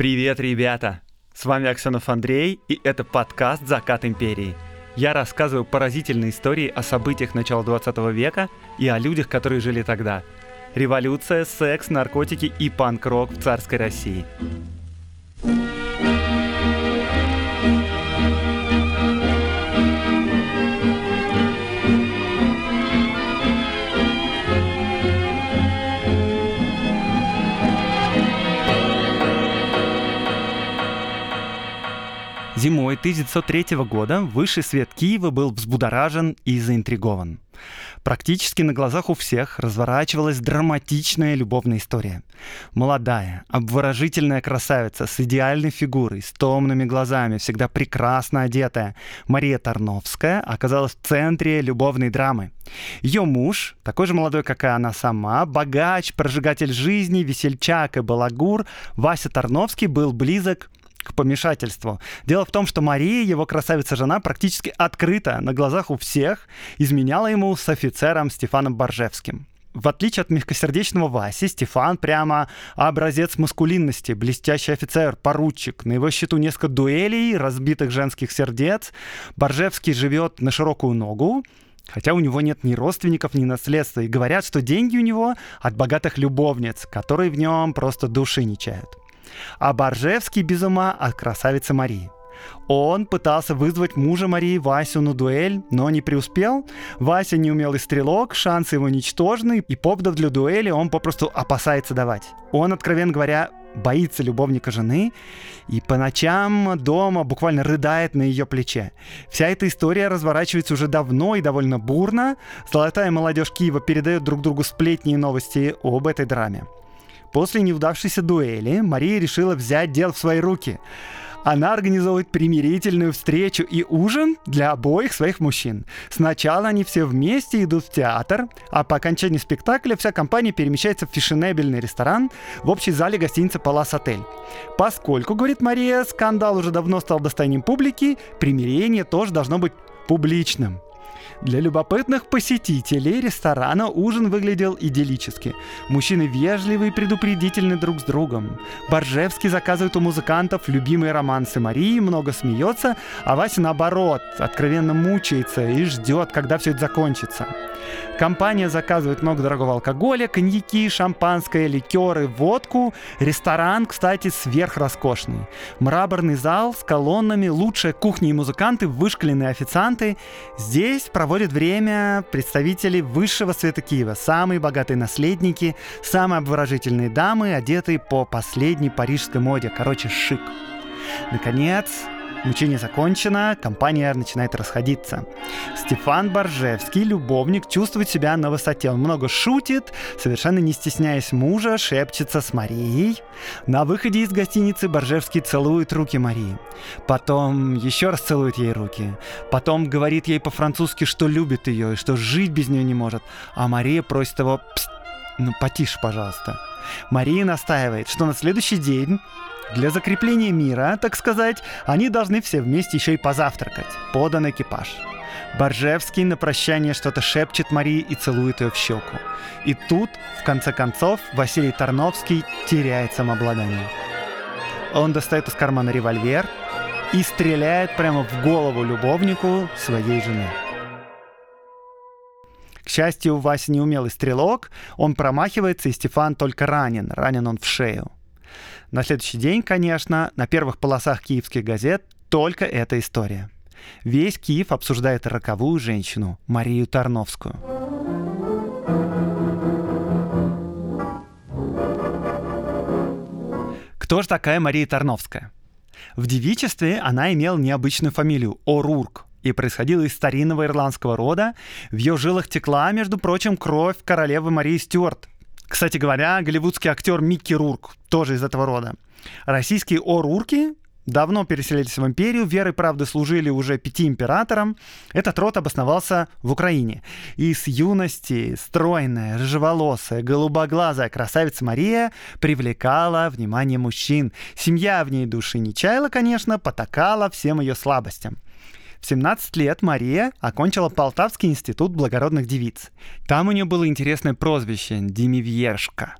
Привет, ребята! С вами Аксенов Андрей, и это подкаст «Закат империи». Я рассказываю поразительные истории о событиях начала 20 века и о людях, которые жили тогда. Революция, секс, наркотики и панк-рок в царской России. Зимой 1903 года высший свет Киева был взбудоражен и заинтригован. Практически на глазах у всех разворачивалась драматичная любовная история. Молодая, обворожительная красавица с идеальной фигурой, с томными глазами, всегда прекрасно одетая, Мария Тарновская оказалась в центре любовной драмы. Ее муж, такой же молодой, как и она сама, богач, прожигатель жизни, весельчак и балагур, Вася Тарновский был близок к помешательству. Дело в том, что Мария, его красавица-жена, практически открыто на глазах у всех изменяла ему с офицером Стефаном Боржевским. В отличие от мягкосердечного Васи, Стефан прямо образец маскулинности, блестящий офицер, поручик. На его счету несколько дуэлей, разбитых женских сердец. Боржевский живет на широкую ногу, хотя у него нет ни родственников, ни наследства. И говорят, что деньги у него от богатых любовниц, которые в нем просто души не чают а Боржевский без ума от красавицы Марии. Он пытался вызвать мужа Марии Васю на дуэль, но не преуспел. Вася неумелый стрелок, шансы его ничтожны, и поводов для дуэли он попросту опасается давать. Он, откровенно говоря, боится любовника жены и по ночам дома буквально рыдает на ее плече. Вся эта история разворачивается уже давно и довольно бурно. Золотая молодежь Киева передает друг другу сплетни и новости об этой драме. После неудавшейся дуэли Мария решила взять дело в свои руки. Она организовывает примирительную встречу и ужин для обоих своих мужчин. Сначала они все вместе идут в театр, а по окончании спектакля вся компания перемещается в фешенебельный ресторан в общей зале гостиницы «Палас Отель». Поскольку, говорит Мария, скандал уже давно стал достоянием публики, примирение тоже должно быть публичным. Для любопытных посетителей ресторана ужин выглядел идиллически. Мужчины вежливы и предупредительны друг с другом. Боржевский заказывает у музыкантов любимые романсы Марии, много смеется, а Вася наоборот, откровенно мучается и ждет, когда все это закончится. Компания заказывает много дорогого алкоголя, коньяки, шампанское, ликеры, водку. Ресторан, кстати, сверхроскошный. Мраморный зал с колоннами, лучшая кухня и музыканты, вышкаленные официанты. Здесь проводят время представители высшего света Киева, самые богатые наследники, самые обворожительные дамы, одетые по последней парижской моде. Короче, шик. Наконец, Мучение закончено, компания начинает расходиться. Стефан Боржевский, любовник, чувствует себя на высоте. Он много шутит, совершенно не стесняясь мужа, шепчется с Марией. На выходе из гостиницы Боржевский целует руки Марии. Потом еще раз целует ей руки. Потом говорит ей по-французски, что любит ее и что жить без нее не может. А Мария просит его, ну потише, пожалуйста. Мария настаивает, что на следующий день для закрепления мира, так сказать, они должны все вместе еще и позавтракать. Подан экипаж. Боржевский на прощание что-то шепчет Марии и целует ее в щеку. И тут, в конце концов, Василий Тарновский теряет самообладание. Он достает из кармана револьвер и стреляет прямо в голову любовнику своей жены. К счастью, Вася неумелый стрелок, он промахивается, и Стефан только ранен. Ранен он в шею. На следующий день, конечно, на первых полосах киевских газет только эта история. Весь Киев обсуждает роковую женщину, Марию Тарновскую. Кто же такая Мария Тарновская? В девичестве она имела необычную фамилию – О'Рурк, и происходила из старинного ирландского рода. В ее жилах текла, между прочим, кровь королевы Марии Стюарт, кстати говоря, голливудский актер Микки Рурк тоже из этого рода. Российские О-Рурки давно переселились в империю, верой правды служили уже пяти императорам. Этот род обосновался в Украине. И с юности стройная, рыжеволосая, голубоглазая красавица Мария привлекала внимание мужчин. Семья в ней души не чаяла, конечно, потакала всем ее слабостям. В 17 лет Мария окончила Полтавский институт благородных девиц. Там у нее было интересное прозвище – Демивьершка.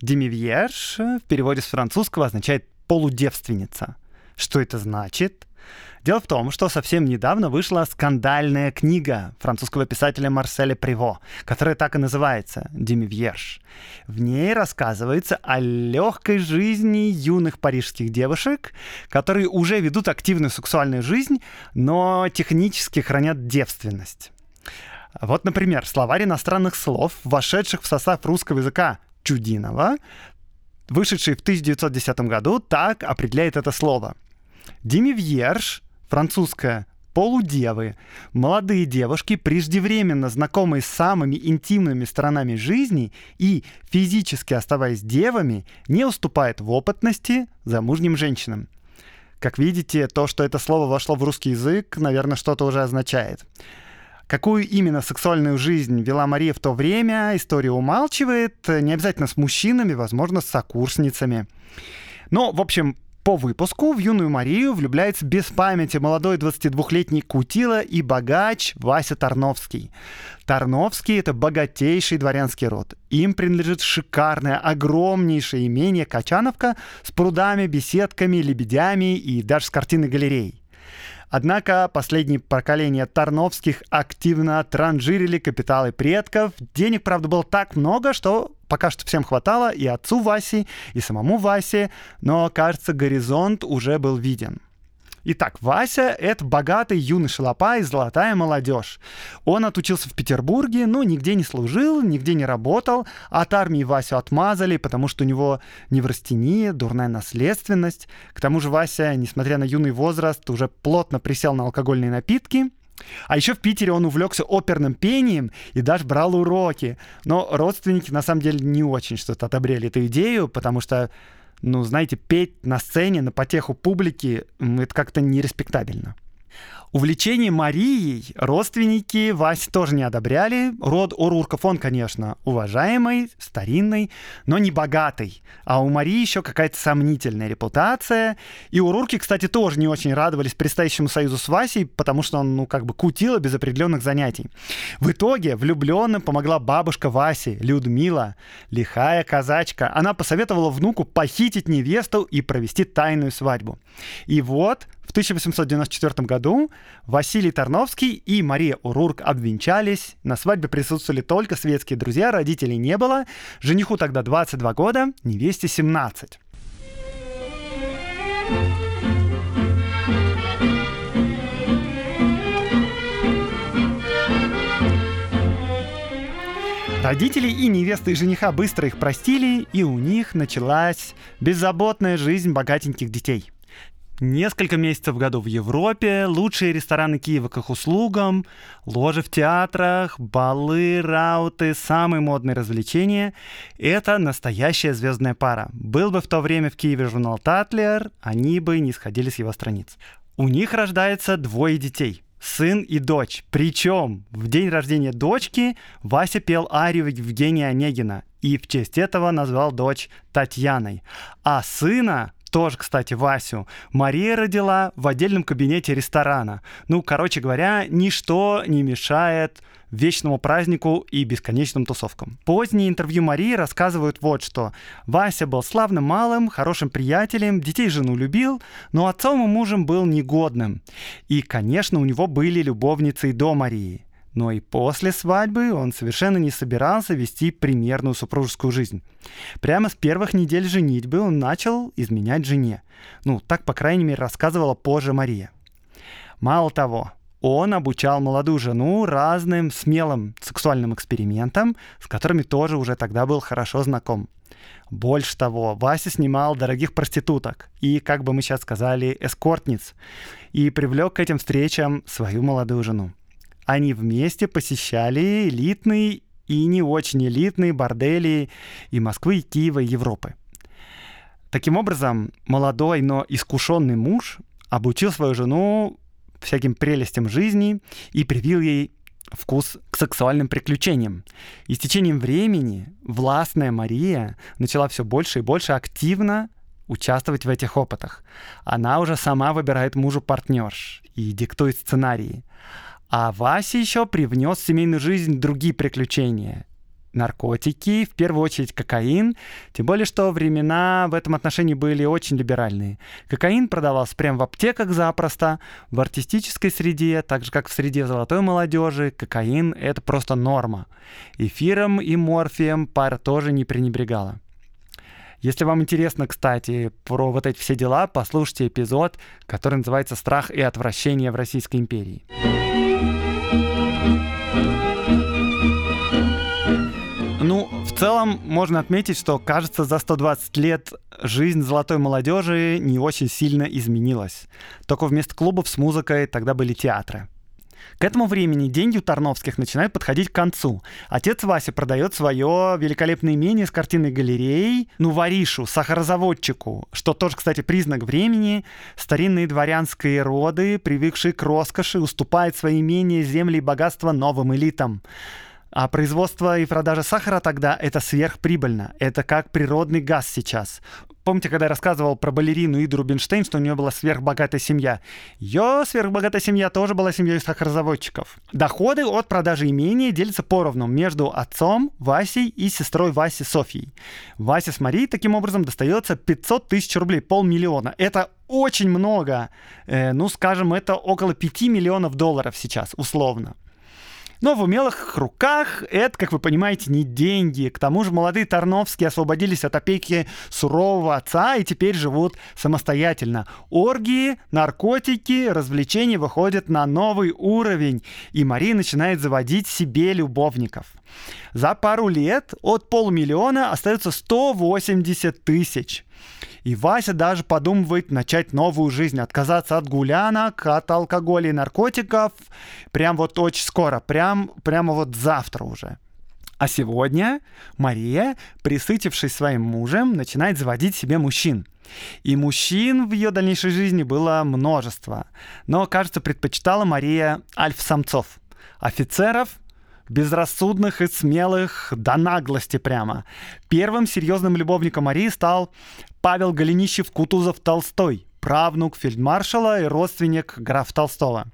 Демивьерш в переводе с французского означает полудевственница. Что это значит? Дело в том, что совсем недавно вышла скандальная книга французского писателя Марселя Приво, которая так и называется «Демивьерш». В ней рассказывается о легкой жизни юных парижских девушек, которые уже ведут активную сексуальную жизнь, но технически хранят девственность. Вот, например, словарь иностранных слов, вошедших в состав русского языка Чудинова, вышедший в 1910 году, так определяет это слово. Демивьерш французская полудевы, молодые девушки, преждевременно знакомые с самыми интимными сторонами жизни и, физически оставаясь девами, не уступают в опытности замужним женщинам. Как видите, то, что это слово вошло в русский язык, наверное, что-то уже означает. Какую именно сексуальную жизнь вела Мария в то время, история умалчивает, не обязательно с мужчинами, возможно, с сокурсницами. Но, в общем, по выпуску в юную Марию влюбляется без памяти молодой 22-летний Кутила и богач Вася Тарновский. Тарновский — это богатейший дворянский род. Им принадлежит шикарное, огромнейшее имение Качановка с прудами, беседками, лебедями и даже с картиной галерей. Однако последние поколения Тарновских активно транжирили капиталы предков. Денег, правда, было так много, что пока что всем хватало и отцу Васи, и самому Васе, но, кажется, горизонт уже был виден. Итак, Вася — это богатый юный шалопа золотая молодежь. Он отучился в Петербурге, но нигде не служил, нигде не работал. От армии Васю отмазали, потому что у него неврастения, дурная наследственность. К тому же Вася, несмотря на юный возраст, уже плотно присел на алкогольные напитки. А еще в Питере он увлекся оперным пением и даже брал уроки. Но родственники на самом деле не очень что-то одобряли эту идею, потому что ну, знаете, петь на сцене на потеху публики, это как-то нереспектабельно. Увлечение Марией родственники Васи тоже не одобряли. Род Урурков, он, конечно, уважаемый, старинный, но не богатый. А у Марии еще какая-то сомнительная репутация. И Урурки, кстати, тоже не очень радовались предстоящему союзу с Васей, потому что он, ну, как бы кутила без определенных занятий. В итоге влюбленным помогла бабушка Васи, Людмила, лихая казачка. Она посоветовала внуку похитить невесту и провести тайную свадьбу. И вот 1894 году Василий Тарновский и Мария Урурк обвенчались. На свадьбе присутствовали только светские друзья, родителей не было. Жениху тогда 22 года, невесте 17. Родители и невесты и жениха быстро их простили, и у них началась беззаботная жизнь богатеньких детей – Несколько месяцев в году в Европе, лучшие рестораны Киева к их услугам, ложи в театрах, балы, рауты, самые модные развлечения — это настоящая звездная пара. Был бы в то время в Киеве журнал «Татлер», они бы не сходили с его страниц. У них рождается двое детей — сын и дочь. Причем в день рождения дочки Вася пел арию Евгения Онегина и в честь этого назвал дочь Татьяной. А сына тоже, кстати, Васю, Мария родила в отдельном кабинете ресторана. Ну, короче говоря, ничто не мешает вечному празднику и бесконечным тусовкам. Поздние интервью Марии рассказывают вот что. Вася был славным малым, хорошим приятелем, детей жену любил, но отцом и мужем был негодным. И, конечно, у него были любовницы и до Марии. Но и после свадьбы он совершенно не собирался вести примерную супружескую жизнь. Прямо с первых недель женитьбы он начал изменять жене. Ну, так, по крайней мере, рассказывала позже Мария. Мало того, он обучал молодую жену разным смелым сексуальным экспериментам, с которыми тоже уже тогда был хорошо знаком. Больше того, Вася снимал дорогих проституток и, как бы мы сейчас сказали, эскортниц, и привлек к этим встречам свою молодую жену они вместе посещали элитные и не очень элитные бордели и Москвы, и Киева, и Европы. Таким образом, молодой, но искушенный муж обучил свою жену всяким прелестям жизни и привил ей вкус к сексуальным приключениям. И с течением времени властная Мария начала все больше и больше активно участвовать в этих опытах. Она уже сама выбирает мужу партнерш и диктует сценарии. А Вася еще привнес в семейную жизнь другие приключения. наркотики, в первую очередь кокаин, тем более, что времена в этом отношении были очень либеральные. Кокаин продавался прямо в аптеках запросто, в артистической среде, так же как в среде золотой молодежи, кокаин — это просто норма. Эфиром и морфием пара тоже не пренебрегала. Если вам интересно, кстати, про вот эти все дела, послушайте эпизод, который называется «Страх и отвращение в Российской империи». Целом можно отметить, что, кажется, за 120 лет жизнь золотой молодежи не очень сильно изменилась. Только вместо клубов с музыкой тогда были театры. К этому времени деньги у Тарновских начинают подходить к концу. Отец Вася продает свое великолепное имение с картинной галереей, ну, варишу, сахарозаводчику, что тоже, кстати, признак времени. Старинные дворянские роды, привыкшие к роскоши, уступают свои имения, земли и богатства новым элитам. А производство и продажа сахара тогда это сверхприбыльно. Это как природный газ сейчас. Помните, когда я рассказывал про балерину Иду Рубинштейн, что у нее была сверхбогатая семья? Ее сверхбогатая семья тоже была семьей сахарозаводчиков. Доходы от продажи имения делятся поровну между отцом Васей и сестрой Васи Софьей. Васе с Марией таким образом достается 500 тысяч рублей, полмиллиона. Это очень много. Э, ну, скажем, это около 5 миллионов долларов сейчас, условно. Но в умелых руках это, как вы понимаете, не деньги. К тому же молодые Тарновские освободились от опеки сурового отца и теперь живут самостоятельно. Оргии, наркотики, развлечения выходят на новый уровень, и Мария начинает заводить себе любовников. За пару лет от полумиллиона остается 180 тысяч. И Вася даже подумывает начать новую жизнь, отказаться от гулянок, от алкоголя и наркотиков. Прям вот очень скоро, прям, прямо вот завтра уже. А сегодня Мария, присытившись своим мужем, начинает заводить себе мужчин. И мужчин в ее дальнейшей жизни было множество. Но, кажется, предпочитала Мария альф-самцов. Офицеров, безрассудных и смелых до наглости прямо. Первым серьезным любовником Марии стал Павел Голенищев-Кутузов-Толстой, правнук фельдмаршала и родственник граф Толстого.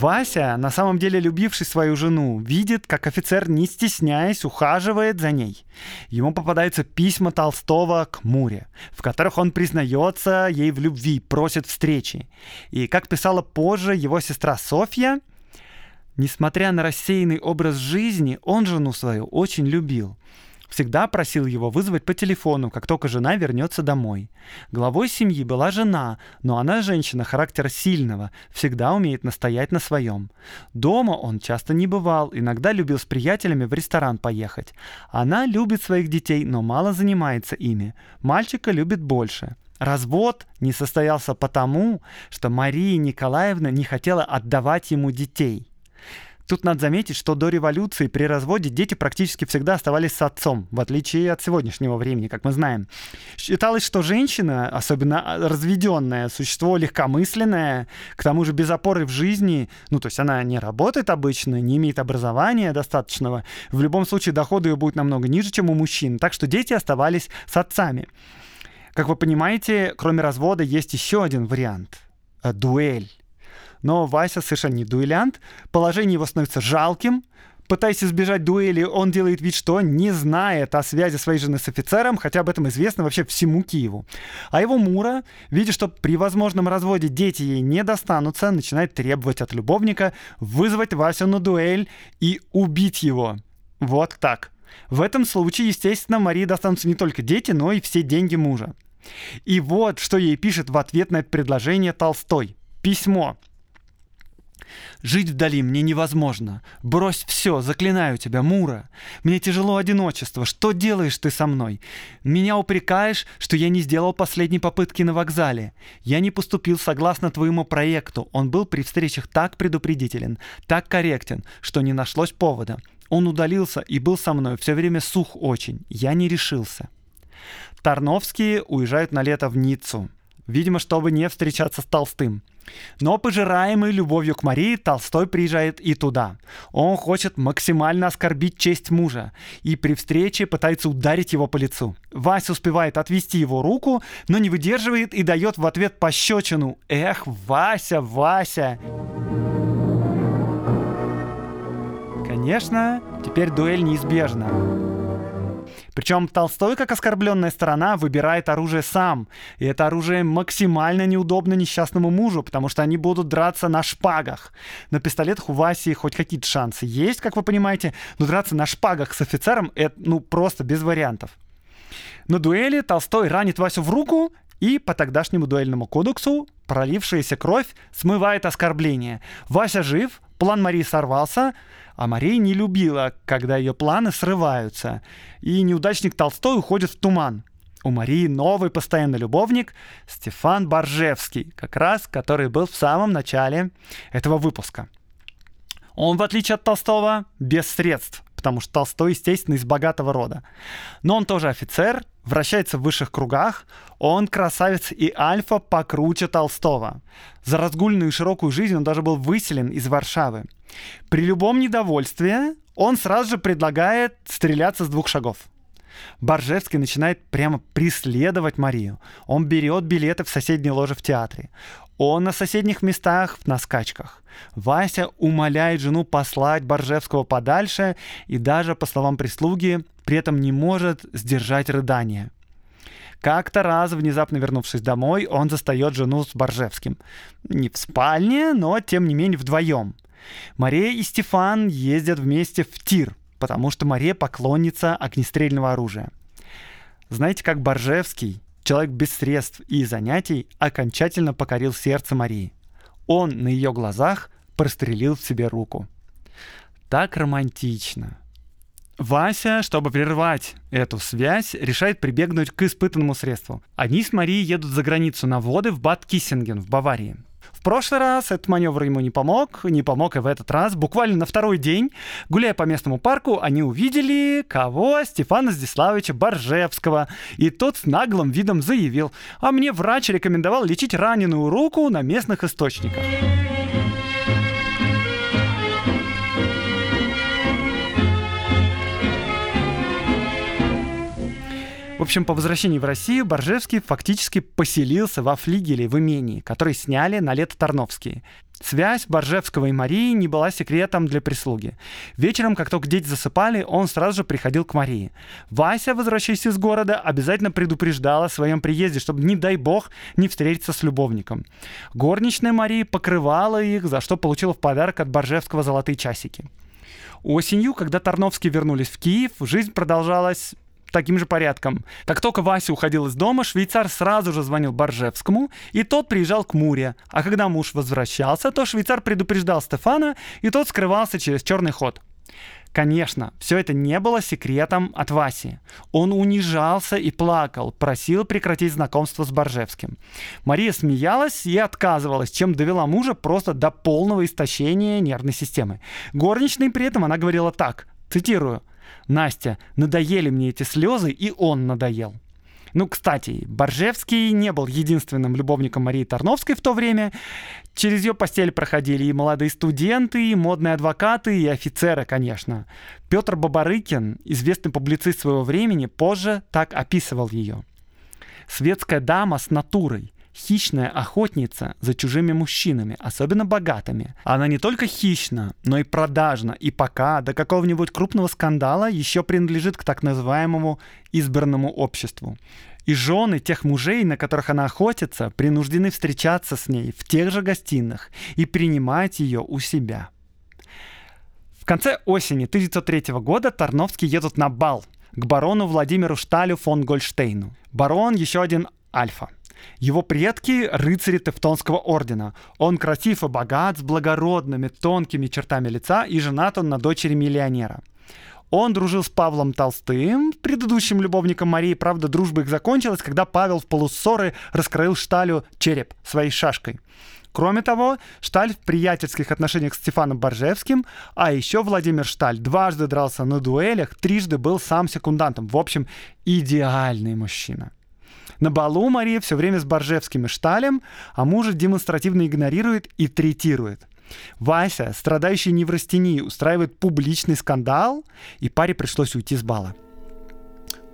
Вася, на самом деле любивший свою жену, видит, как офицер, не стесняясь, ухаживает за ней. Ему попадаются письма Толстого к Муре, в которых он признается ей в любви, просит встречи. И, как писала позже его сестра Софья, несмотря на рассеянный образ жизни, он жену свою очень любил всегда просил его вызвать по телефону, как только жена вернется домой. Главой семьи была жена, но она женщина характера сильного, всегда умеет настоять на своем. Дома он часто не бывал, иногда любил с приятелями в ресторан поехать. Она любит своих детей, но мало занимается ими. Мальчика любит больше. Развод не состоялся потому, что Мария Николаевна не хотела отдавать ему детей. Тут надо заметить, что до революции при разводе дети практически всегда оставались с отцом, в отличие от сегодняшнего времени, как мы знаем. Считалось, что женщина, особенно а, разведенная, существо легкомысленное, к тому же без опоры в жизни, ну то есть она не работает обычно, не имеет образования достаточного, в любом случае доходы ее будут намного ниже, чем у мужчин, так что дети оставались с отцами. Как вы понимаете, кроме развода есть еще один вариант — дуэль. Но Вася совершенно не дуэлянт, положение его становится жалким, Пытаясь избежать дуэли, он делает вид, что не знает о связи своей жены с офицером, хотя об этом известно вообще всему Киеву. А его Мура, видя, что при возможном разводе дети ей не достанутся, начинает требовать от любовника вызвать Васю на дуэль и убить его. Вот так. В этом случае, естественно, Марии достанутся не только дети, но и все деньги мужа. И вот, что ей пишет в ответ на это предложение Толстой. Письмо. Жить вдали мне невозможно. Брось все, заклинаю тебя, Мура. Мне тяжело одиночество. Что делаешь ты со мной? Меня упрекаешь, что я не сделал последней попытки на вокзале. Я не поступил согласно твоему проекту. Он был при встречах так предупредителен, так корректен, что не нашлось повода. Он удалился и был со мной все время сух очень. Я не решился. Тарновские уезжают на лето в Ниццу. видимо, чтобы не встречаться с Толстым. Но пожираемый любовью к Марии, Толстой приезжает и туда. Он хочет максимально оскорбить честь мужа и при встрече пытается ударить его по лицу. Вася успевает отвести его руку, но не выдерживает и дает в ответ пощечину. Эх, Вася, Вася! Конечно, теперь дуэль неизбежна. Причем Толстой, как оскорбленная сторона, выбирает оружие сам. И это оружие максимально неудобно несчастному мужу, потому что они будут драться на шпагах. На пистолетах у Васи хоть какие-то шансы есть, как вы понимаете, но драться на шпагах с офицером это ну просто без вариантов. На дуэли Толстой ранит Васю в руку, и по тогдашнему дуэльному кодексу пролившаяся кровь смывает оскорбление. Вася жив, план Марии сорвался, а Мария не любила, когда ее планы срываются. И неудачник Толстой уходит в туман. У Марии новый постоянный любовник Стефан Боржевский, как раз который был в самом начале этого выпуска. Он, в отличие от Толстого, без средств, потому что Толстой, естественно, из богатого рода. Но он тоже офицер, вращается в высших кругах, он красавец и альфа покруче Толстого. За разгульную и широкую жизнь он даже был выселен из Варшавы. При любом недовольстве он сразу же предлагает стреляться с двух шагов. Боржевский начинает прямо преследовать Марию. Он берет билеты в соседней ложе в театре. Он на соседних местах на скачках. Вася умоляет жену послать Боржевского подальше и даже, по словам прислуги, при этом не может сдержать рыдание. Как-то раз, внезапно вернувшись домой, он застает жену с Боржевским. Не в спальне, но тем не менее вдвоем. Мария и Стефан ездят вместе в тир, потому что Мария поклонница огнестрельного оружия. Знаете, как Боржевский, человек без средств и занятий, окончательно покорил сердце Марии. Он на ее глазах прострелил в себе руку. Так романтично. Вася, чтобы прервать эту связь, решает прибегнуть к испытанному средству. Они с Марией едут за границу на воды в Бад Киссинген в Баварии. В прошлый раз этот маневр ему не помог, не помог и в этот раз. Буквально на второй день, гуляя по местному парку, они увидели кого? Стефана Здиславовича Боржевского. И тот с наглым видом заявил, а мне врач рекомендовал лечить раненую руку на местных источниках. В общем, по возвращении в Россию Боржевский фактически поселился во флигеле в имении, который сняли на лето Тарновские. Связь Боржевского и Марии не была секретом для прислуги. Вечером, как только дети засыпали, он сразу же приходил к Марии. Вася, возвращаясь из города, обязательно предупреждала о своем приезде, чтобы, не дай бог, не встретиться с любовником. Горничная Марии покрывала их, за что получила в подарок от Боржевского золотые часики. Осенью, когда Тарновские вернулись в Киев, жизнь продолжалась таким же порядком. Как только Вася уходил из дома, швейцар сразу же звонил Боржевскому, и тот приезжал к Муре. А когда муж возвращался, то швейцар предупреждал Стефана, и тот скрывался через черный ход. Конечно, все это не было секретом от Васи. Он унижался и плакал, просил прекратить знакомство с Боржевским. Мария смеялась и отказывалась, чем довела мужа просто до полного истощения нервной системы. Горничной при этом она говорила так, цитирую, Настя, надоели мне эти слезы, и он надоел. Ну, кстати, Боржевский не был единственным любовником Марии Тарновской в то время. Через ее постель проходили и молодые студенты, и модные адвокаты, и офицеры, конечно. Петр Бабарыкин, известный публицист своего времени, позже так описывал ее. Светская дама с натурой – хищная охотница за чужими мужчинами, особенно богатыми. Она не только хищна, но и продажна, и пока до какого-нибудь крупного скандала еще принадлежит к так называемому избранному обществу. И жены тех мужей, на которых она охотится, принуждены встречаться с ней в тех же гостиных и принимать ее у себя. В конце осени 1903 года Тарновский едут на бал к барону Владимиру Шталю фон Гольштейну. Барон еще один альфа – его предки — рыцари Тевтонского ордена. Он красив и богат, с благородными, тонкими чертами лица, и женат он на дочери миллионера. Он дружил с Павлом Толстым, предыдущим любовником Марии. Правда, дружба их закончилась, когда Павел в полуссоры раскроил Шталю череп своей шашкой. Кроме того, Шталь в приятельских отношениях с Стефаном Боржевским, а еще Владимир Шталь дважды дрался на дуэлях, трижды был сам секундантом. В общем, идеальный мужчина. На балу Мария все время с Боржевским и Шталем, а мужа демонстративно игнорирует и третирует. Вася, страдающий неврастенией, устраивает публичный скандал, и паре пришлось уйти с бала.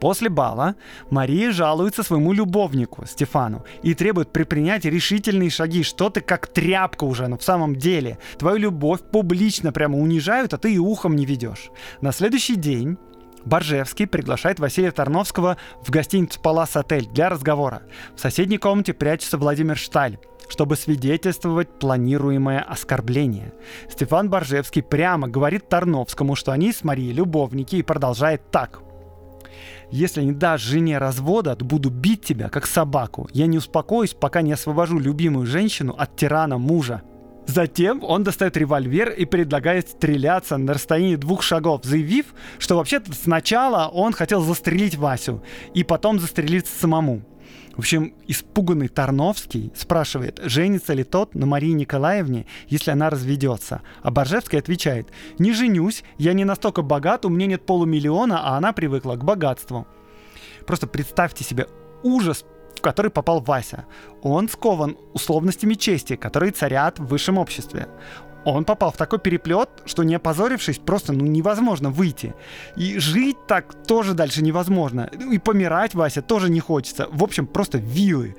После бала Мария жалуется своему любовнику Стефану и требует предпринять решительные шаги. Что ты как тряпка уже, но в самом деле твою любовь публично прямо унижают, а ты и ухом не ведешь. На следующий день Боржевский приглашает Василия Тарновского в гостиницу «Палас Отель» для разговора. В соседней комнате прячется Владимир Шталь чтобы свидетельствовать планируемое оскорбление. Стефан Боржевский прямо говорит Тарновскому, что они с Марией любовники и продолжает так. Если не дашь жене развода, то буду бить тебя, как собаку. Я не успокоюсь, пока не освобожу любимую женщину от тирана мужа. Затем он достает револьвер и предлагает стреляться на расстоянии двух шагов, заявив, что вообще-то сначала он хотел застрелить Васю и потом застрелиться самому. В общем, испуганный Тарновский спрашивает, женится ли тот на Марии Николаевне, если она разведется. А Боржевский отвечает, не женюсь, я не настолько богат, у меня нет полумиллиона, а она привыкла к богатству. Просто представьте себе ужас, который попал Вася. Он скован условностями чести, которые царят в высшем обществе он попал в такой переплет, что не опозорившись, просто ну, невозможно выйти. И жить так тоже дальше невозможно. И помирать Вася тоже не хочется. В общем, просто вилы.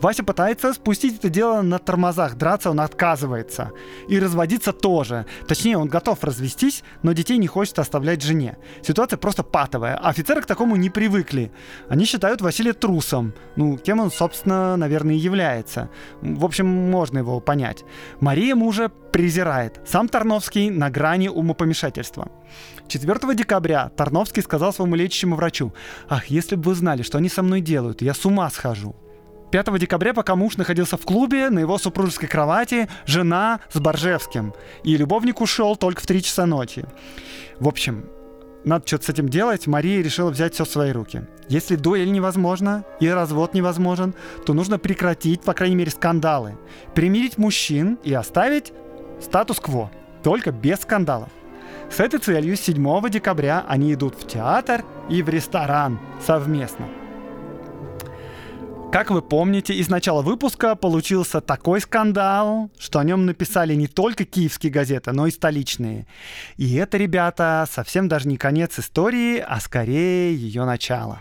Вася пытается спустить это дело на тормозах. Драться он отказывается. И разводиться тоже. Точнее, он готов развестись, но детей не хочет оставлять жене. Ситуация просто патовая. Офицеры к такому не привыкли. Они считают Василия трусом. Ну, кем он, собственно, наверное, и является. В общем, можно его понять. Мария мужа презирает. Сам Тарновский на грани умопомешательства. 4 декабря Тарновский сказал своему лечащему врачу, «Ах, если бы вы знали, что они со мной делают, я с ума схожу». 5 декабря, пока муж находился в клубе, на его супружеской кровати жена с Боржевским. И любовник ушел только в 3 часа ночи. В общем, надо что-то с этим делать, Мария решила взять все в свои руки. Если дуэль невозможно и развод невозможен, то нужно прекратить, по крайней мере, скандалы, примирить мужчин и оставить Статус-кво, только без скандалов. С этой целью 7 декабря они идут в театр и в ресторан совместно. Как вы помните, из начала выпуска получился такой скандал, что о нем написали не только киевские газеты, но и столичные. И это, ребята, совсем даже не конец истории, а скорее ее начало.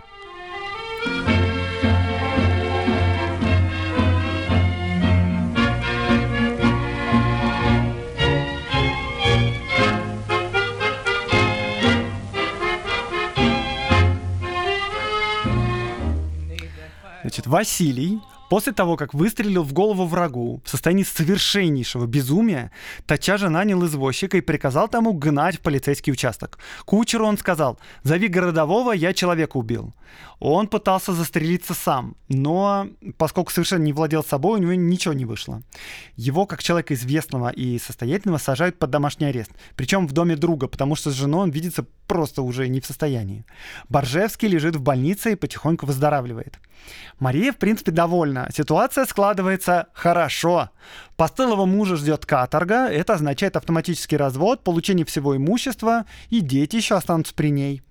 Значит, Василий После того, как выстрелил в голову врагу в состоянии совершеннейшего безумия, тотчас же нанял извозчика и приказал тому гнать в полицейский участок. Кучеру он сказал, зови городового, я человека убил. Он пытался застрелиться сам, но поскольку совершенно не владел собой, у него ничего не вышло. Его, как человека известного и состоятельного, сажают под домашний арест. Причем в доме друга, потому что с женой он видится просто уже не в состоянии. Боржевский лежит в больнице и потихоньку выздоравливает. Мария, в принципе, довольна. Ситуация складывается хорошо. Постылого мужа ждет каторга. Это означает автоматический развод, получение всего имущества, и дети еще останутся при ней.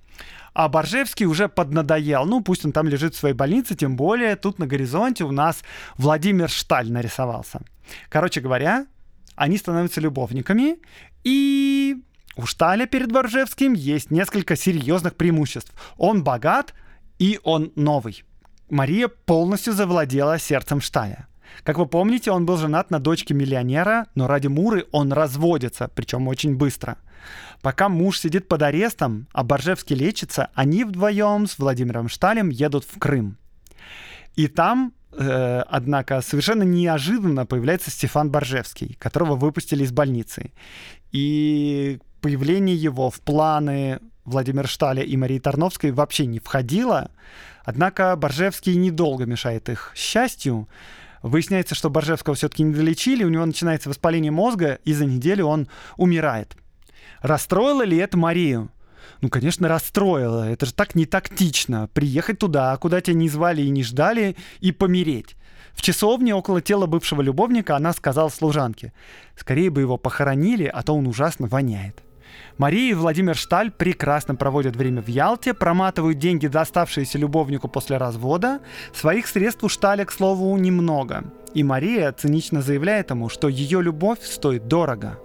А Боржевский уже поднадоел. Ну, пусть он там лежит в своей больнице, тем более тут на горизонте у нас Владимир Шталь нарисовался. Короче говоря, они становятся любовниками, и у Шталя перед Боржевским есть несколько серьезных преимуществ. Он богат, и он новый. Мария полностью завладела сердцем Шталя. Как вы помните, он был женат на дочке миллионера, но ради Муры он разводится, причем очень быстро. Пока муж сидит под арестом, а Боржевский лечится, они вдвоем с Владимиром Шталем едут в Крым. И там, э, однако, совершенно неожиданно появляется Стефан Боржевский, которого выпустили из больницы. И появление его в планы Владимира Шталя и Марии Тарновской вообще не входило. Однако Боржевский недолго мешает их счастью. Выясняется, что Боржевского все-таки не долечили, у него начинается воспаление мозга, и за неделю он умирает. Расстроило ли это Марию? Ну, конечно, расстроило. Это же так не тактично. Приехать туда, куда тебя не звали и не ждали, и помереть. В часовне около тела бывшего любовника она сказала служанке, скорее бы его похоронили, а то он ужасно воняет. Мария и Владимир Шталь прекрасно проводят время в Ялте, проматывают деньги, доставшиеся любовнику после развода. Своих средств у Шталя, к слову, немного. И Мария цинично заявляет ему, что ее любовь стоит дорого.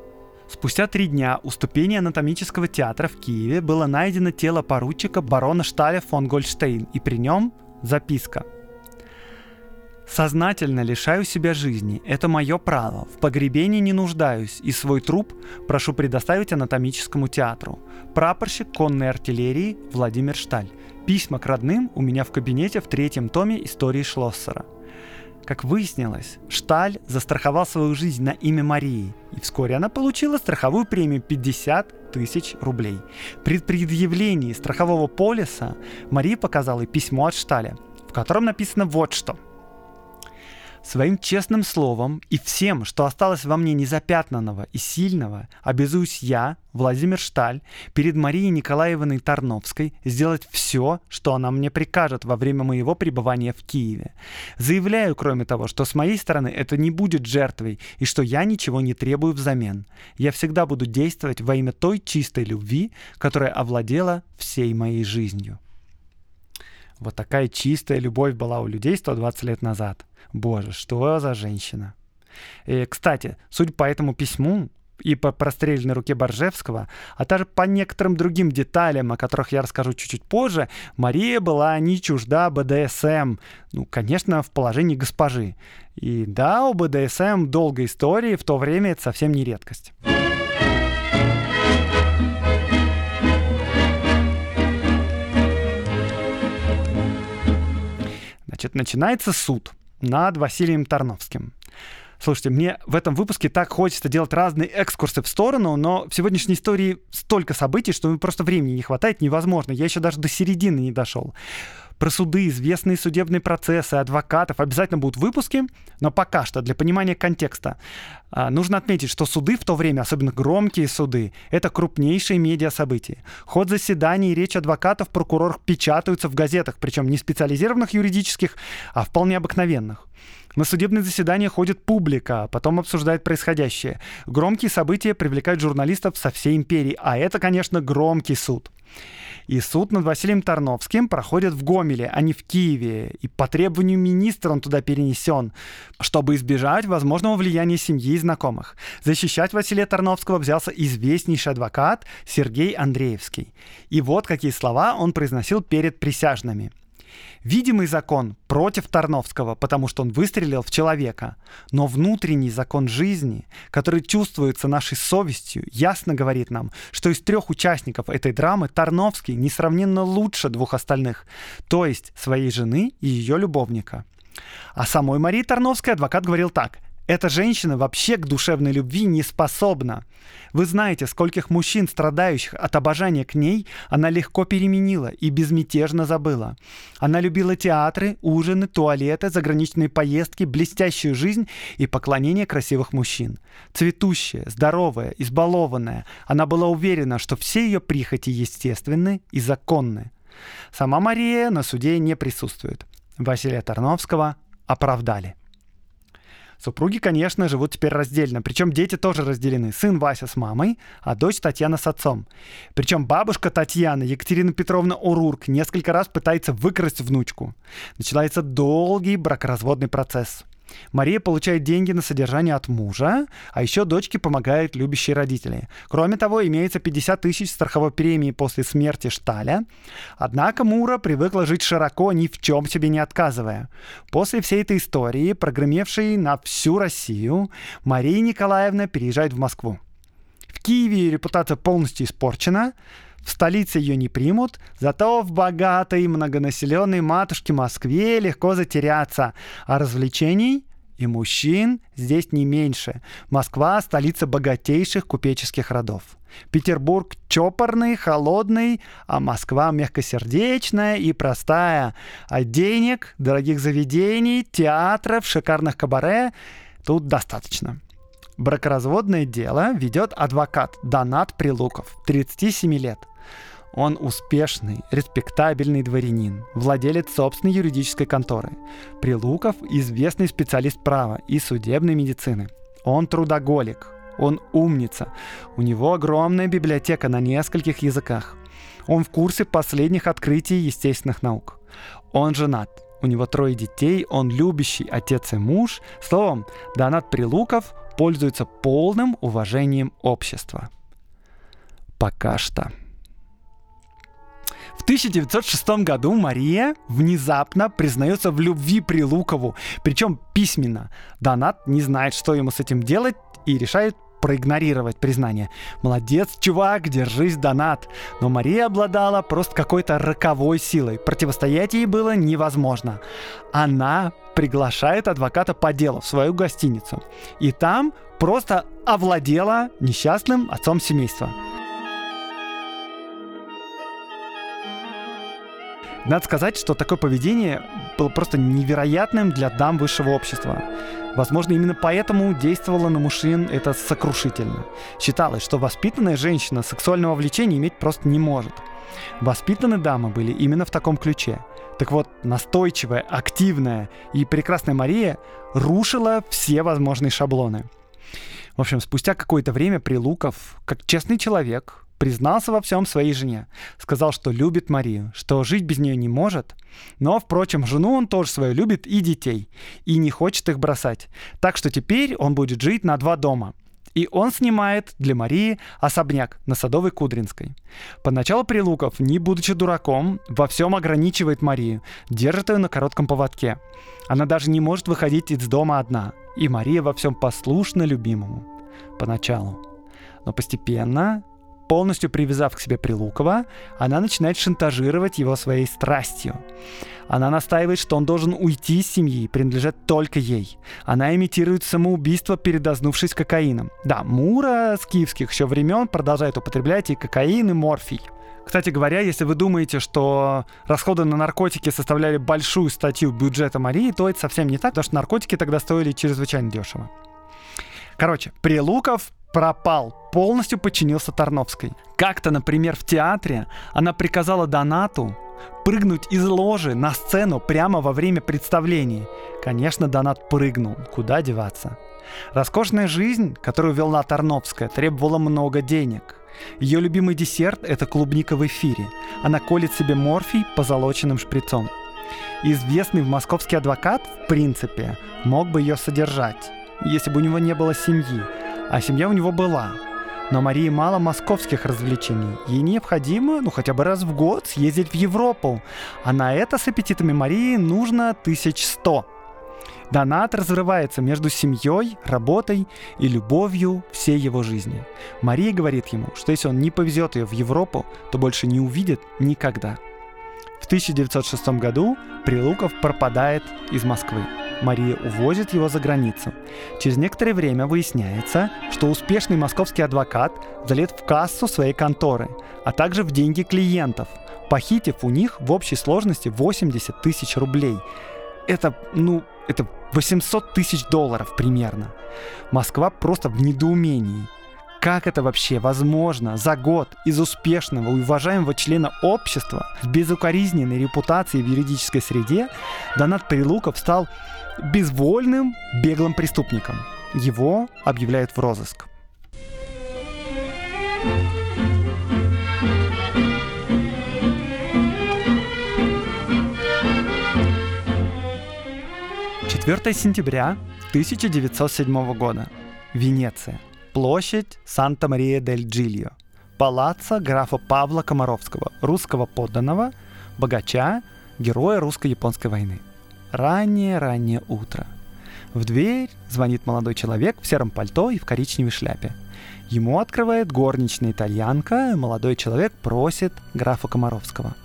Спустя три дня у ступени анатомического театра в Киеве было найдено тело поручика барона Шталя фон Гольштейн, и при нем записка – Сознательно лишаю себя жизни. Это мое право. В погребении не нуждаюсь, и свой труп прошу предоставить анатомическому театру. Прапорщик конной артиллерии Владимир Шталь. Письма к родным у меня в кабинете в третьем томе истории Шлоссера. Как выяснилось, Шталь застраховал свою жизнь на имя Марии, и вскоре она получила страховую премию 50 тысяч рублей. При предъявлении страхового полиса Мария показала письмо от Шталя, в котором написано вот что – Своим честным словом и всем, что осталось во мне незапятнанного и сильного, обязуюсь я, Владимир Шталь, перед Марией Николаевной Тарновской сделать все, что она мне прикажет во время моего пребывания в Киеве. Заявляю, кроме того, что с моей стороны это не будет жертвой и что я ничего не требую взамен. Я всегда буду действовать во имя той чистой любви, которая овладела всей моей жизнью. Вот такая чистая любовь была у людей 120 лет назад. Боже, что за женщина. И, кстати, судя по этому письму и по простреленной руке Боржевского, а также по некоторым другим деталям, о которых я расскажу чуть-чуть позже, Мария была не чужда БДСМ, ну, конечно, в положении госпожи. И да, у БДСМ долгой истории, в то время это совсем не редкость. Значит, начинается суд над Василием Тарновским. Слушайте, мне в этом выпуске так хочется делать разные экскурсы в сторону, но в сегодняшней истории столько событий, что просто времени не хватает, невозможно. Я еще даже до середины не дошел. Про суды, известные судебные процессы, адвокатов обязательно будут выпуски, но пока что для понимания контекста а, нужно отметить, что суды в то время, особенно громкие суды, это крупнейшие медиа-события. Ход заседаний и речь адвокатов, прокуроров печатаются в газетах, причем не специализированных юридических, а вполне обыкновенных. На судебные заседания ходит публика, а потом обсуждает происходящее. Громкие события привлекают журналистов со всей империи, а это, конечно, громкий суд. И суд над Василием Тарновским проходит в Гомеле, а не в Киеве. И по требованию министра он туда перенесен, чтобы избежать возможного влияния семьи и знакомых. Защищать Василия Тарновского взялся известнейший адвокат Сергей Андреевский. И вот какие слова он произносил перед присяжными. Видимый закон против Тарновского, потому что он выстрелил в человека. Но внутренний закон жизни, который чувствуется нашей совестью, ясно говорит нам, что из трех участников этой драмы Тарновский несравненно лучше двух остальных, то есть своей жены и ее любовника. А самой Марии Тарновской адвокат говорил так – эта женщина вообще к душевной любви не способна. Вы знаете, скольких мужчин, страдающих от обожания к ней, она легко переменила и безмятежно забыла. Она любила театры, ужины, туалеты, заграничные поездки, блестящую жизнь и поклонение красивых мужчин. Цветущая, здоровая, избалованная, она была уверена, что все ее прихоти естественны и законны. Сама Мария на суде не присутствует. Василия Тарновского оправдали. Супруги, конечно, живут теперь раздельно. Причем дети тоже разделены. Сын Вася с мамой, а дочь Татьяна с отцом. Причем бабушка Татьяна, Екатерина Петровна Урурк, несколько раз пытается выкрасть внучку. Начинается долгий бракоразводный процесс. Мария получает деньги на содержание от мужа, а еще дочке помогают любящие родители. Кроме того, имеется 50 тысяч страховой премии после смерти Шталя. Однако Мура привыкла жить широко, ни в чем себе не отказывая. После всей этой истории, прогремевшей на всю Россию, Мария Николаевна переезжает в Москву. В Киеве репутация полностью испорчена, в столице ее не примут, зато в богатой многонаселенной матушке Москве легко затеряться, а развлечений и мужчин здесь не меньше. Москва – столица богатейших купеческих родов. Петербург чопорный, холодный, а Москва мягкосердечная и простая. А денег, дорогих заведений, театров, шикарных кабаре тут достаточно. Бракоразводное дело ведет адвокат Донат Прилуков, 37 лет. Он успешный, респектабельный дворянин, владелец собственной юридической конторы. Прилуков – известный специалист права и судебной медицины. Он трудоголик. Он умница. У него огромная библиотека на нескольких языках. Он в курсе последних открытий естественных наук. Он женат. У него трое детей, он любящий отец и муж. Словом, Донат Прилуков пользуется полным уважением общества. Пока что. В 1906 году Мария внезапно признается в любви Прилукову, причем письменно. Донат не знает, что ему с этим делать и решает проигнорировать признание. Молодец, чувак, держись, донат. Но Мария обладала просто какой-то роковой силой. Противостоять ей было невозможно. Она приглашает адвоката по делу в свою гостиницу. И там просто овладела несчастным отцом семейства. Надо сказать, что такое поведение было просто невероятным для дам высшего общества. Возможно, именно поэтому действовало на мужчин это сокрушительно. Считалось, что воспитанная женщина сексуального влечения иметь просто не может. Воспитанные дамы были именно в таком ключе. Так вот, настойчивая, активная и прекрасная Мария рушила все возможные шаблоны. В общем, спустя какое-то время Прилуков, как честный человек, признался во всем своей жене. Сказал, что любит Марию, что жить без нее не может. Но, впрочем, жену он тоже свою любит и детей. И не хочет их бросать. Так что теперь он будет жить на два дома. И он снимает для Марии особняк на Садовой Кудринской. Поначалу Прилуков, не будучи дураком, во всем ограничивает Марию, держит ее на коротком поводке. Она даже не может выходить из дома одна. И Мария во всем послушна любимому. Поначалу. Но постепенно полностью привязав к себе Прилукова, она начинает шантажировать его своей страстью. Она настаивает, что он должен уйти из семьи, принадлежать только ей. Она имитирует самоубийство, передознувшись кокаином. Да, Мура с киевских еще времен продолжает употреблять и кокаин, и морфий. Кстати говоря, если вы думаете, что расходы на наркотики составляли большую статью бюджета Марии, то это совсем не так, потому что наркотики тогда стоили чрезвычайно дешево. Короче, Прилуков пропал, полностью подчинился Тарновской. Как-то, например, в театре она приказала Донату прыгнуть из ложи на сцену прямо во время представления. Конечно, Донат прыгнул, куда деваться. Роскошная жизнь, которую вела Тарновская, требовала много денег. Ее любимый десерт – это клубника в эфире. Она колет себе морфий позолоченным шприцом. Известный московский адвокат, в принципе, мог бы ее содержать, если бы у него не было семьи, а семья у него была. Но Марии мало московских развлечений. Ей необходимо, ну хотя бы раз в год, съездить в Европу. А на это с аппетитами Марии нужно 1100. Донат разрывается между семьей, работой и любовью всей его жизни. Мария говорит ему, что если он не повезет ее в Европу, то больше не увидит никогда. В 1906 году Прилуков пропадает из Москвы. Мария увозит его за границу. Через некоторое время выясняется, что успешный московский адвокат залет в кассу своей конторы, а также в деньги клиентов, похитив у них в общей сложности 80 тысяч рублей. Это, ну, это 800 тысяч долларов примерно. Москва просто в недоумении. Как это вообще возможно за год из успешного и уважаемого члена общества с безукоризненной репутацией в юридической среде Донат Прилуков стал безвольным беглым преступником. Его объявляют в розыск. Четвертое сентября 1907 года. Венеция. Площадь Санта-Мария-дель-Джильо. Палаццо графа Павла Комаровского, русского подданного, богача, героя русско-японской войны. Раннее-раннее утро. В дверь звонит молодой человек в сером пальто и в коричневой шляпе. Ему открывает горничная итальянка, и молодой человек просит графа Комаровского.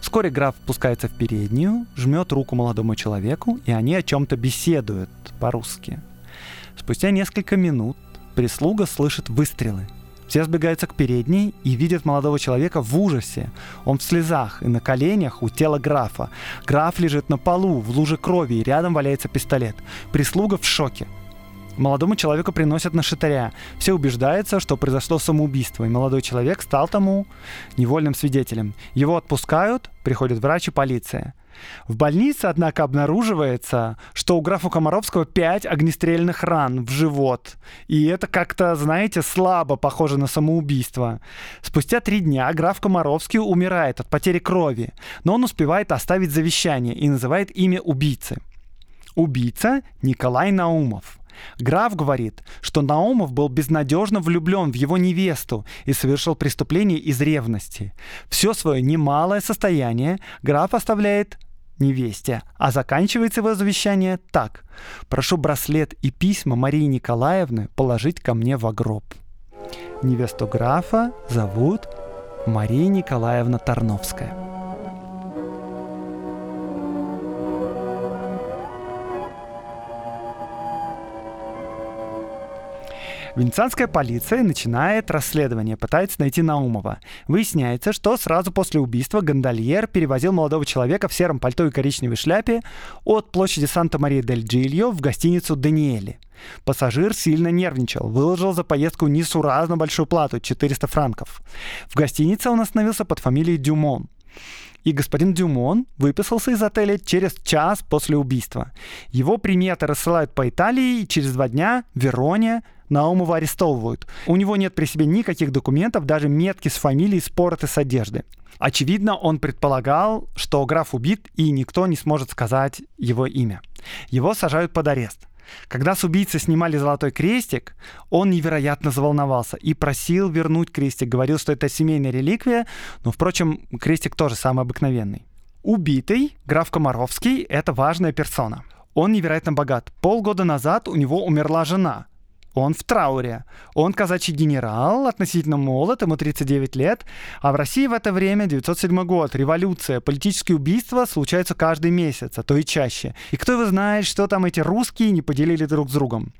Вскоре граф спускается в переднюю, жмет руку молодому человеку, и они о чем-то беседуют по-русски. Спустя несколько минут прислуга слышит выстрелы – все сбегаются к передней и видят молодого человека в ужасе. Он в слезах и на коленях у тела графа. Граф лежит на полу в луже крови и рядом валяется пистолет. Прислуга в шоке. Молодому человеку приносят на шатыря. Все убеждаются, что произошло самоубийство, и молодой человек стал тому невольным свидетелем. Его отпускают, приходит врач и полиция. В больнице, однако, обнаруживается, что у графа Комаровского 5 огнестрельных ран в живот. И это как-то, знаете, слабо похоже на самоубийство. Спустя три дня граф Комаровский умирает от потери крови, но он успевает оставить завещание и называет имя убийцы. Убийца Николай Наумов – Граф говорит, что Наумов был безнадежно влюблен в его невесту и совершил преступление из ревности. Все свое немалое состояние граф оставляет невесте, а заканчивается его завещание так. «Прошу браслет и письма Марии Николаевны положить ко мне в гроб». Невесту графа зовут Мария Николаевна Тарновская. Венецианская полиция начинает расследование, пытается найти Наумова. Выясняется, что сразу после убийства гондольер перевозил молодого человека в сером пальто и коричневой шляпе от площади Санта-Мария-дель-Джильо в гостиницу «Даниэли». Пассажир сильно нервничал, выложил за поездку несуразно большую плату – 400 франков. В гостинице он остановился под фамилией Дюмон. И господин Дюмон выписался из отеля через час после убийства. Его приметы рассылают по Италии, и через два дня Вероне Наумова арестовывают. У него нет при себе никаких документов, даже метки с фамилией спороты с одежды. Очевидно, он предполагал, что граф убит, и никто не сможет сказать его имя. Его сажают под арест. Когда с убийцы снимали золотой крестик, он невероятно заволновался и просил вернуть крестик. Говорил, что это семейная реликвия, но, впрочем, крестик тоже самый обыкновенный. Убитый, граф Комаровский, это важная персона. Он невероятно богат. Полгода назад у него умерла жена. Он в трауре. Он казачий генерал, относительно молод, ему 39 лет. А в России в это время, 907 год, революция, политические убийства случаются каждый месяц, а то и чаще. И кто его знает, что там эти русские не поделили друг с другом.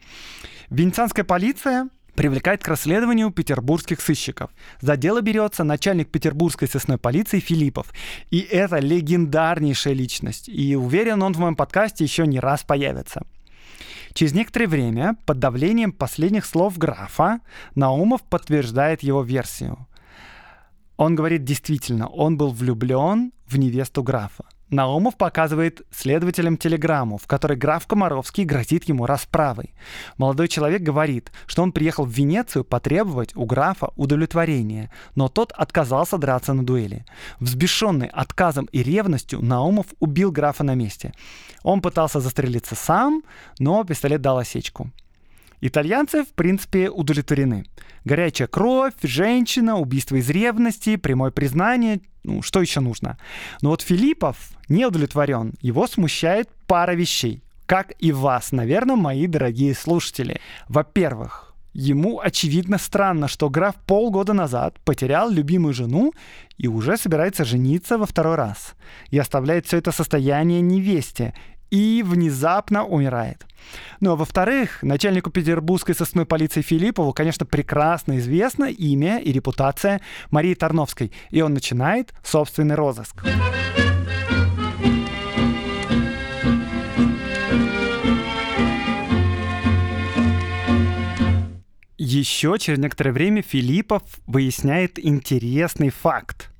Венецианская полиция привлекает к расследованию петербургских сыщиков. За дело берется начальник петербургской сыскной полиции Филиппов. И это легендарнейшая личность. И уверен, он в моем подкасте еще не раз появится. Через некоторое время, под давлением последних слов графа, Наумов подтверждает его версию. Он говорит действительно, он был влюблен в невесту графа. Наумов показывает следователям телеграмму, в которой граф Комаровский грозит ему расправой. Молодой человек говорит, что он приехал в Венецию потребовать у графа удовлетворения, но тот отказался драться на дуэли. Взбешенный отказом и ревностью, Наумов убил графа на месте. Он пытался застрелиться сам, но пистолет дал осечку. Итальянцы, в принципе, удовлетворены. Горячая кровь, женщина, убийство из ревности, прямое признание. Ну, что еще нужно? Но вот Филиппов не удовлетворен. Его смущает пара вещей. Как и вас, наверное, мои дорогие слушатели. Во-первых, ему очевидно странно, что граф полгода назад потерял любимую жену и уже собирается жениться во второй раз. И оставляет все это состояние невесте и внезапно умирает. Ну а во-вторых, начальнику петербургской сосной полиции Филиппову, конечно, прекрасно известно имя и репутация Марии Тарновской, и он начинает собственный розыск. Еще через некоторое время Филиппов выясняет интересный факт.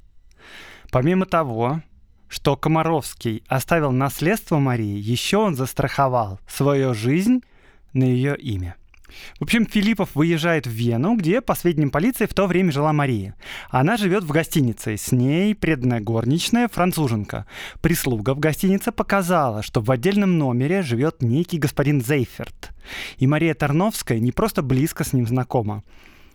Помимо того, что Комаровский оставил наследство Марии, еще он застраховал свою жизнь на ее имя. В общем, Филиппов выезжает в Вену, где, по сведениям полиции, в то время жила Мария. Она живет в гостинице, с ней преданная горничная, француженка. Прислуга в гостинице показала, что в отдельном номере живет некий господин Зейферт. И Мария Тарновская не просто близко с ним знакома.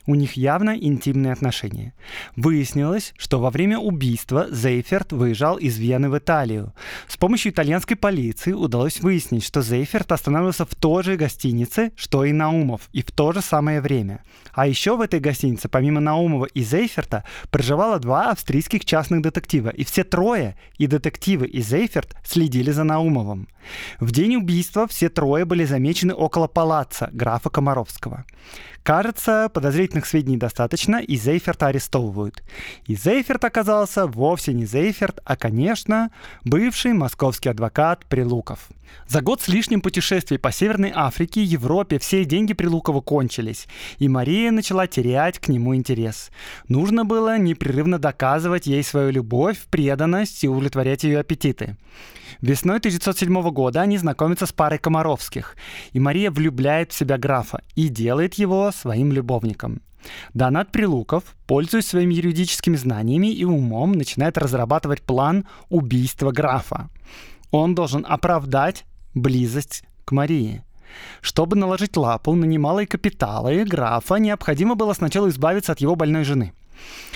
У них явно интимные отношения. Выяснилось, что во время убийства Зейферт выезжал из Вены в Италию. С помощью итальянской полиции удалось выяснить, что Зейферт останавливался в той же гостинице, что и Наумов, и в то же самое время. А еще в этой гостинице, помимо Наумова и Зейферта, проживало два австрийских частных детектива, и все трое, и детективы, и Зейферт, следили за Наумовым. В день убийства все трое были замечены около палаца графа Комаровского. Кажется, подозрительных сведений достаточно, и Зейферта арестовывают. И Зейферт оказался вовсе не Зейферт, а, конечно, бывший московский адвокат Прилуков. За год с лишним путешествий по Северной Африке и Европе все деньги Прилукова кончились, и Мария начала терять к нему интерес. Нужно было непрерывно доказывать ей свою любовь, преданность и удовлетворять ее аппетиты. Весной 1907 года они знакомятся с парой Комаровских, и Мария влюбляет в себя графа и делает его своим любовником. Донат Прилуков, пользуясь своими юридическими знаниями и умом, начинает разрабатывать план убийства графа. Он должен оправдать близость к Марии. Чтобы наложить лапу на немалые капиталы графа, необходимо было сначала избавиться от его больной жены –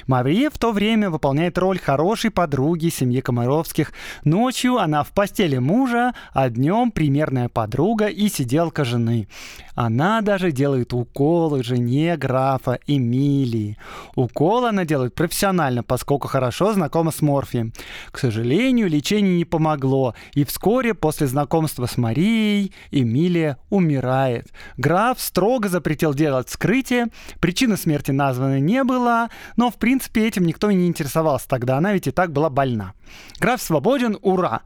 Мария в то время выполняет роль хорошей подруги семьи Комаровских. Ночью она в постели мужа, а днем примерная подруга и сиделка жены. Она даже делает уколы жене графа Эмилии. Укол она делает профессионально, поскольку хорошо знакома с морфием. К сожалению, лечение не помогло, и вскоре после знакомства с Марией Эмилия умирает. Граф строго запретил делать вскрытие, причина смерти названа не была, но, в принципе, этим никто и не интересовался тогда, она ведь и так была больна. Граф свободен, ура!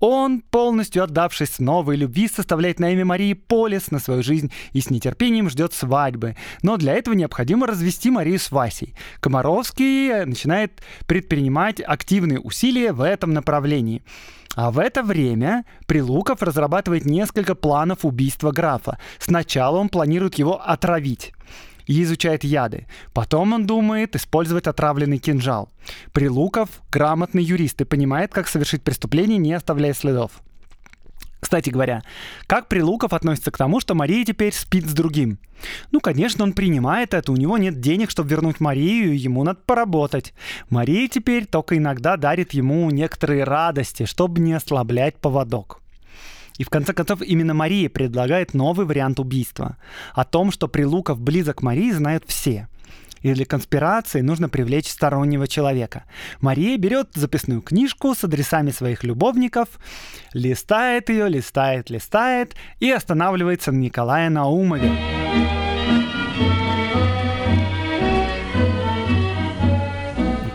Он, полностью отдавшись новой любви, составляет на имя Марии полис на свою жизнь и с нетерпением ждет свадьбы. Но для этого необходимо развести Марию с Васей. Комаровский начинает предпринимать активные усилия в этом направлении. А в это время Прилуков разрабатывает несколько планов убийства графа. Сначала он планирует его отравить и изучает яды. Потом он думает использовать отравленный кинжал. Прилуков — грамотный юрист и понимает, как совершить преступление, не оставляя следов. Кстати говоря, как Прилуков относится к тому, что Мария теперь спит с другим? Ну, конечно, он принимает это, у него нет денег, чтобы вернуть Марию, ему надо поработать. Мария теперь только иногда дарит ему некоторые радости, чтобы не ослаблять поводок. И в конце концов именно Мария предлагает новый вариант убийства. О том, что Прилуков близок к Марии, знают все. И для конспирации нужно привлечь стороннего человека. Мария берет записную книжку с адресами своих любовников, листает ее, листает, листает и останавливается на Николае Наумове.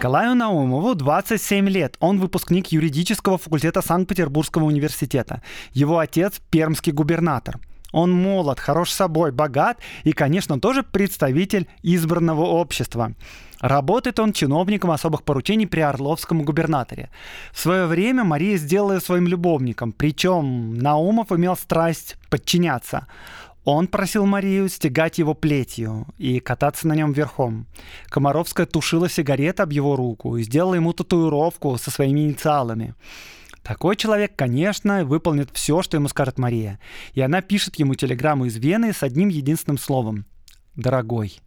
Николаю Наумову 27 лет. Он выпускник юридического факультета Санкт-Петербургского университета. Его отец – пермский губернатор. Он молод, хорош собой, богат и, конечно, тоже представитель избранного общества. Работает он чиновником особых поручений при Орловском губернаторе. В свое время Мария сделала своим любовником, причем Наумов имел страсть подчиняться. Он просил Марию стегать его плетью и кататься на нем верхом. Комаровская тушила сигарет об его руку и сделала ему татуировку со своими инициалами. Такой человек, конечно, выполнит все, что ему скажет Мария. И она пишет ему телеграмму из Вены с одним единственным словом. «Дорогой».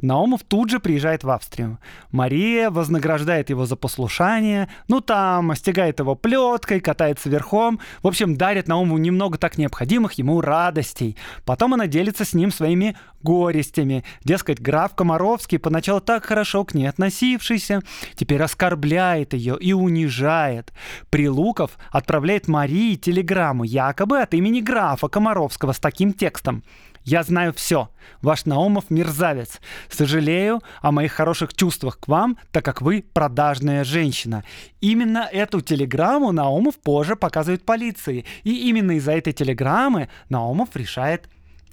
Наумов тут же приезжает в Австрию. Мария вознаграждает его за послушание, ну там, стегает его плеткой, катается верхом, в общем, дарит Наумову немного так необходимых ему радостей. Потом она делится с ним своими горестями. Дескать, граф Комаровский, поначалу так хорошо к ней относившийся, теперь оскорбляет ее и унижает. Прилуков отправляет Марии телеграмму якобы от имени графа Комаровского с таким текстом. Я знаю все. Ваш Наумов мерзавец. Сожалею о моих хороших чувствах к вам, так как вы продажная женщина. Именно эту телеграмму Наумов позже показывает полиции. И именно из-за этой телеграммы Наумов решает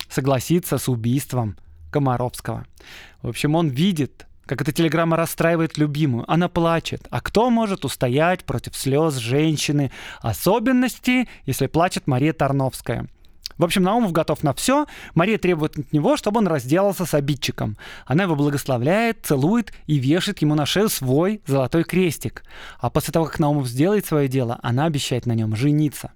согласиться с убийством Комаровского. В общем, он видит, как эта телеграмма расстраивает любимую. Она плачет. А кто может устоять против слез женщины? Особенности, если плачет Мария Тарновская. В общем, Наумов готов на все. Мария требует от него, чтобы он разделался с обидчиком. Она его благословляет, целует и вешает ему на шею свой золотой крестик. А после того, как Наумов сделает свое дело, она обещает на нем жениться.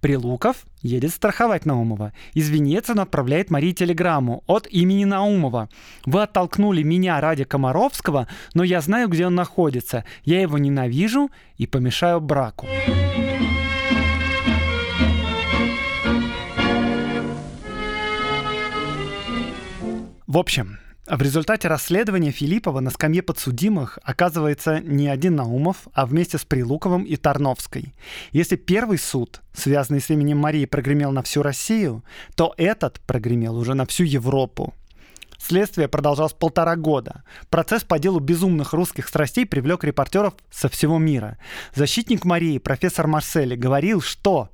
Прилуков едет страховать Наумова. Из Венеции он отправляет Марии телеграмму от имени Наумова. «Вы оттолкнули меня ради Комаровского, но я знаю, где он находится. Я его ненавижу и помешаю браку». В общем, в результате расследования Филиппова на скамье подсудимых оказывается не один Наумов, а вместе с Прилуковым и Тарновской. Если первый суд, связанный с именем Марии, прогремел на всю Россию, то этот прогремел уже на всю Европу. Следствие продолжалось полтора года. Процесс по делу безумных русских страстей привлек репортеров со всего мира. Защитник Марии, профессор Марсели, говорил, что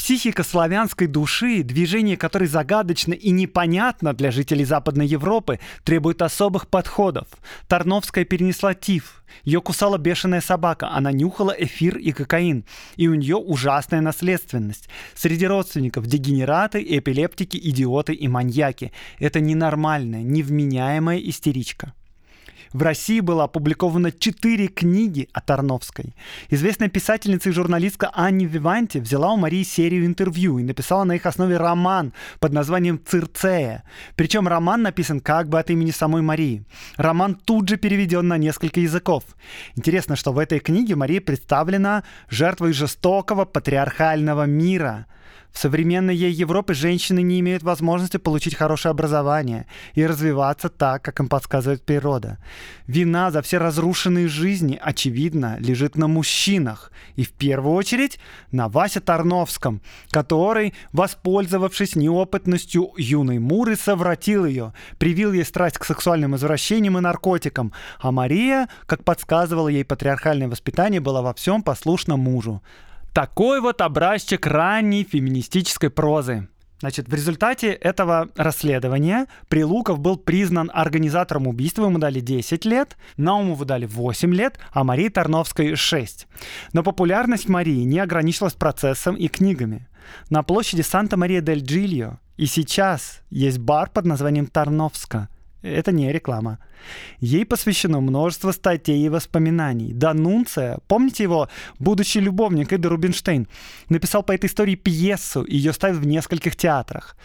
Психика славянской души, движение которой загадочно и непонятно для жителей Западной Европы, требует особых подходов. Тарновская перенесла тиф. Ее кусала бешеная собака, она нюхала эфир и кокаин. И у нее ужасная наследственность. Среди родственников дегенераты, эпилептики, идиоты и маньяки. Это ненормальная, невменяемая истеричка. В России было опубликовано четыре книги о Тарновской. Известная писательница и журналистка Анни Виванти взяла у Марии серию интервью и написала на их основе роман под названием «Цирцея». Причем роман написан как бы от имени самой Марии. Роман тут же переведен на несколько языков. Интересно, что в этой книге Мария представлена жертвой жестокого патриархального мира – в современной Европе женщины не имеют возможности получить хорошее образование и развиваться так, как им подсказывает природа. Вина за все разрушенные жизни, очевидно, лежит на мужчинах. И в первую очередь на Васе Тарновском, который, воспользовавшись неопытностью юной Муры, совратил ее, привил ей страсть к сексуальным извращениям и наркотикам, а Мария, как подсказывало ей патриархальное воспитание, была во всем послушна мужу. Такой вот образчик ранней феминистической прозы. Значит, в результате этого расследования Прилуков был признан организатором убийства, ему дали 10 лет, Наумову дали 8 лет, а Марии Тарновской 6. Но популярность Марии не ограничилась процессом и книгами. На площади Санта-Мария-дель-Джильо и сейчас есть бар под названием Тарновска – это не реклама. Ей посвящено множество статей и воспоминаний. Данунция, помните его, будущий любовник Эда Рубинштейн, написал по этой истории пьесу, и ее ставят в нескольких театрах.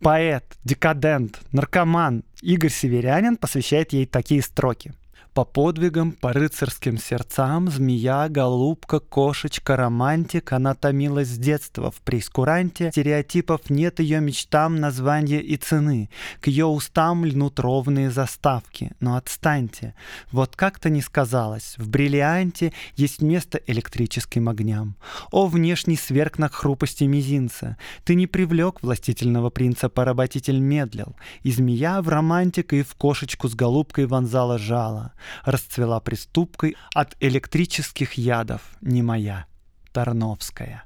Поэт, декадент, наркоман Игорь Северянин посвящает ей такие строки – по подвигам, по рыцарским сердцам, змея, голубка, кошечка, романтик, она томилась с детства в прейскуранте, стереотипов нет ее мечтам, названия и цены. К ее устам льнут ровные заставки, но отстаньте. Вот как-то не сказалось, в бриллианте есть место электрическим огням. О, внешний сверк на хрупости мизинца, ты не привлек властительного принца, поработитель медлил, и змея в романтика и в кошечку с голубкой вонзала жало расцвела приступкой от электрических ядов, не моя, Тарновская.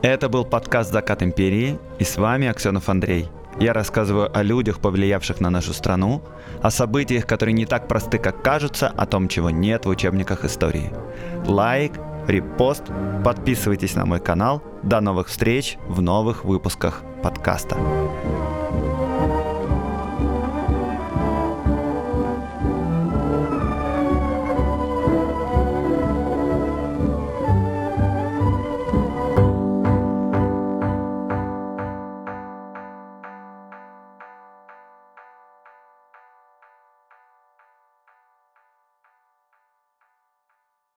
Это был подкаст «Закат империи» и с вами Аксенов Андрей – я рассказываю о людях, повлиявших на нашу страну, о событиях, которые не так просты, как кажутся, о том, чего нет в учебниках истории. Лайк, репост, подписывайтесь на мой канал. До новых встреч в новых выпусках подкаста.